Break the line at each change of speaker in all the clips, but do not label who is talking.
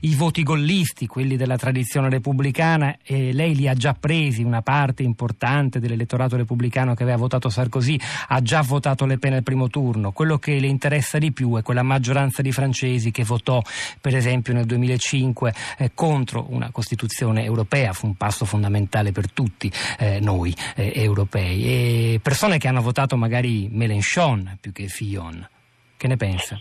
i voti gollisti, quelli della tradizione repubblicana, e lei li ha già presi, una parte importante dell'elettorato repubblicano che aveva votato Sarkozy ha già votato Le Pen al primo turno. Quello che le interessa di più è quella maggioranza di francesi che votò, per esempio, nel 2005 eh, contro una Costituzione europea, fu un passo fondamentale per tutti eh, noi eh, europei. E persone che hanno votato magari Mélenchon più che Fillon. Che ne pensa?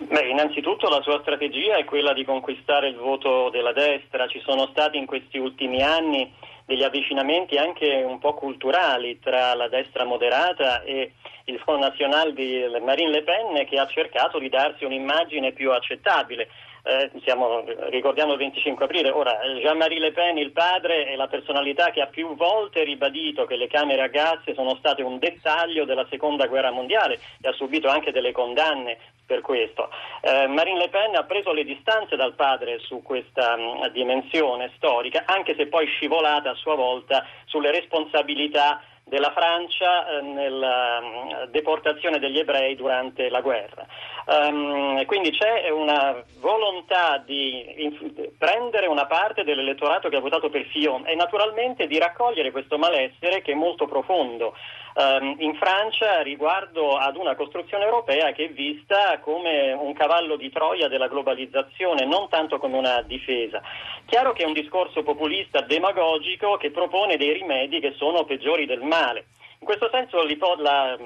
Beh, innanzitutto la sua strategia è quella di conquistare il voto della destra. Ci sono stati in questi ultimi anni degli avvicinamenti anche un po' culturali tra la destra moderata e il Front National di Marine Le Pen che ha cercato di darsi un'immagine più accettabile eh, siamo, ricordiamo il 25 aprile. Ora, Jean-Marie Le Pen, il padre, è la personalità che ha più volte ribadito che le camere a gas sono state un dettaglio della seconda guerra mondiale e ha subito anche delle condanne per questo. Eh, Marine Le Pen ha preso le distanze dal padre su questa mh, mm, dimensione storica, anche se poi scivolata a sua volta sulle responsabilità della Francia eh, nella mm, deportazione degli ebrei durante la guerra. Um, quindi c'è una volontà di inf- prendere una parte dell'elettorato che ha votato per Fillon e naturalmente di raccogliere questo malessere che è molto profondo um, in Francia riguardo ad una costruzione europea che è vista come un cavallo di Troia della globalizzazione, non tanto come una difesa. Chiaro che è un discorso populista demagogico che propone dei rimedi che sono peggiori del male. In questo senso la,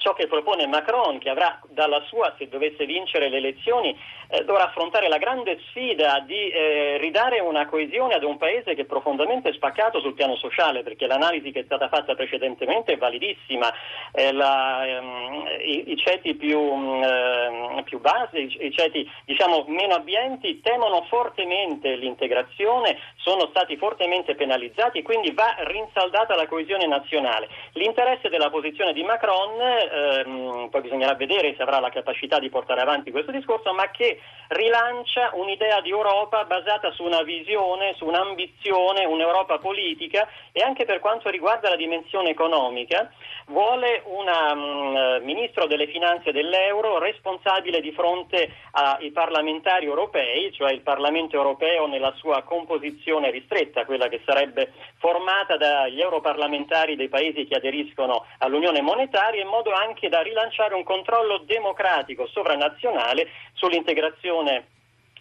ciò che propone Macron, che avrà dalla sua, se dovesse vincere le elezioni, eh, dovrà affrontare la grande sfida di eh, ridare una coesione ad un paese che è profondamente spaccato sul piano sociale, perché l'analisi che è stata fatta precedentemente è validissima. Eh, la, ehm, i, i, ceti più, ehm, più base, i, ceti diciamo, meno abbienti temono fortemente l'integrazione, sono stati fortemente penalizzati quindi va rinsaldata la coesione nazionale. L'interesse della posizione di Macron ehm, poi bisognerà vedere se avrà la capacità di portare avanti questo discorso, ma che rilancia un'idea di Europa basata su una visione, su un'ambizione, un'Europa politica e anche per quanto riguarda la dimensione economica vuole un mm, ministro delle finanze dell'euro responsabile di fronte ai parlamentari europei, cioè il Parlamento europeo nella sua composizione ristretta, quella che sarebbe formata dagli europarlamentari dei paesi che aderiscono all'Unione monetaria, in modo anche da rilanciare un controllo democratico sovranazionale sull'integrazione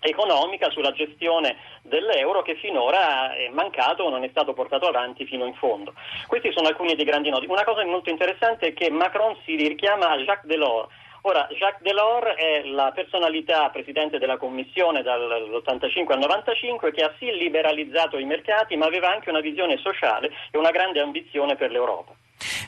economica sulla gestione dell'euro che finora è mancato o non è stato portato avanti fino in fondo. Questi sono alcuni dei grandi nodi. Una cosa molto interessante è che Macron si richiama a Jacques Delors. Ora, Jacques Delors è la personalità presidente della Commissione dall'85 al 95 che ha sì liberalizzato i mercati, ma aveva anche una visione sociale e una grande ambizione per l'Europa.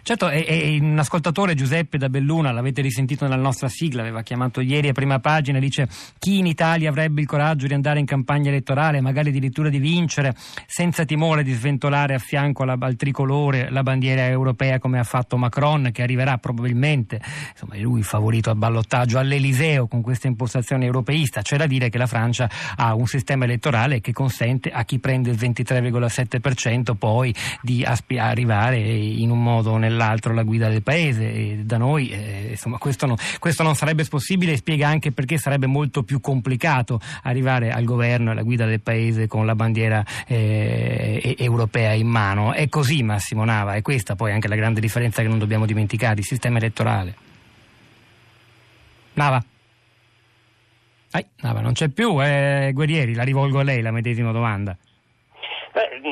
Certo, è, è un ascoltatore Giuseppe da Belluna, l'avete risentito nella nostra sigla, aveva chiamato ieri a prima pagina, dice chi in Italia avrebbe il coraggio di andare in campagna elettorale, magari addirittura di vincere, senza timore di sventolare a fianco alla, al tricolore la bandiera europea come ha fatto Macron, che arriverà probabilmente, insomma è lui favorito al ballottaggio all'Eliseo con questa impostazione europeista. C'è da dire che la Francia ha un sistema elettorale che consente a chi prende il 23,7% poi di aspi- arrivare in un modo o nell'altro la guida del paese e da noi eh, insomma, questo, no, questo, non sarebbe possibile e spiega anche perché sarebbe molto più complicato arrivare al governo e alla guida del paese con la bandiera eh, europea in mano. È così Massimo Nava, è questa poi anche la grande differenza che non dobbiamo dimenticare, il sistema elettorale. Nava? Nava non c'è più, eh, Guerrieri, la rivolgo a lei la medesima domanda.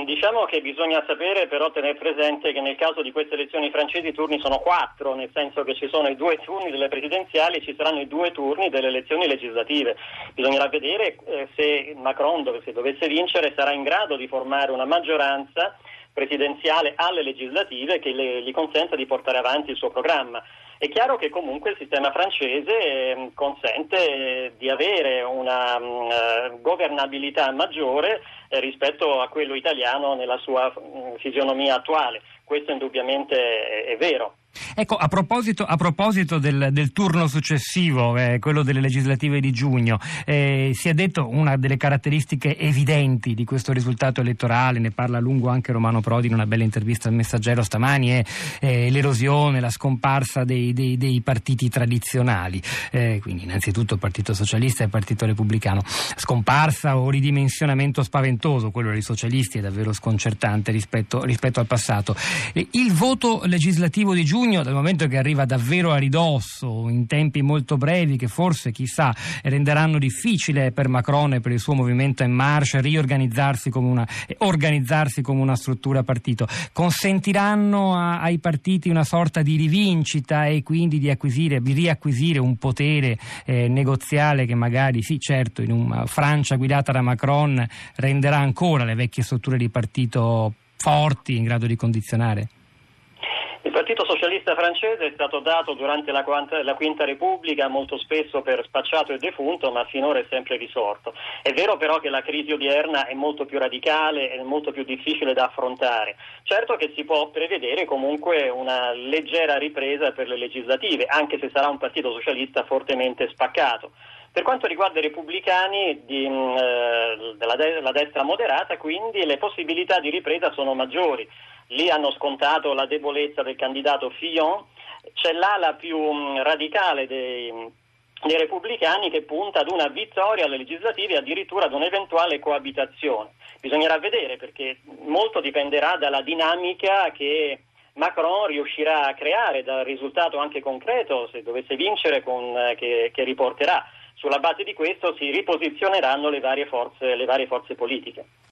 Diciamo che bisogna sapere però tenere presente che nel caso di queste elezioni francesi i turni sono quattro, nel senso che ci sono i due turni delle presidenziali e ci saranno i due turni delle elezioni legislative. Bisognerà vedere eh, se Macron, se dovesse vincere, sarà in grado di formare una maggioranza presidenziale alle legislative che le, gli consenta di portare avanti il suo programma. È chiaro che comunque il sistema francese eh, consente eh, di avere una uh, governabilità maggiore eh, rispetto a quello italiano nella sua uh, fisionomia attuale. Questo indubbiamente è, è vero.
Ecco, a proposito, a proposito del, del, turno successivo, eh, quello delle legislative di giugno, eh, si è detto una delle caratteristiche evidenti di questo risultato elettorale, ne parla a lungo anche Romano Prodi in una bella intervista al Messaggero stamani, è eh, l'erosione, la scomparsa dei, dei, dei partiti tradizionali, eh, quindi innanzitutto il Partito Socialista e il Partito Repubblicano. Scomparsa o ridimensionamento spaventoso, quello dei socialisti è davvero sconcertante rispetto, rispetto al passato. Il voto legislativo di giugno dal momento che arriva davvero a ridosso, in tempi molto brevi, che forse, chissà, renderanno difficile per Macron e per il suo movimento in marcia riorganizzarsi come una, organizzarsi come una struttura partito, consentiranno a, ai partiti una sorta di rivincita e quindi di, acquisire, di riacquisire un potere eh, negoziale che magari, sì certo, in una Francia guidata da Macron renderà ancora le vecchie strutture di partito forti in grado di condizionare?
Il Partito Socialista francese è stato dato durante la, la, Quinta Repubblica molto spesso per spacciato e defunto, ma finora è sempre risorto. È vero però che la crisi odierna è molto più radicale e molto più difficile da affrontare. Certo che si può prevedere comunque una leggera ripresa per le legislative, anche se sarà un Partito Socialista fortemente spaccato. Per quanto riguarda i repubblicani di, eh, della de- destra moderata, quindi le possibilità di ripresa sono maggiori lì hanno scontato la debolezza del candidato Fillon, c'è l'ala più mm, radicale dei, dei repubblicani che punta ad una vittoria alle legislative e addirittura ad un'eventuale coabitazione. Bisognerà vedere perché molto dipenderà dalla dinamica che Macron riuscirà a creare, dal risultato anche concreto, se dovesse vincere, con, eh, che, che, riporterà. Sulla base di questo si riposizioneranno le varie forze, le varie forze politiche.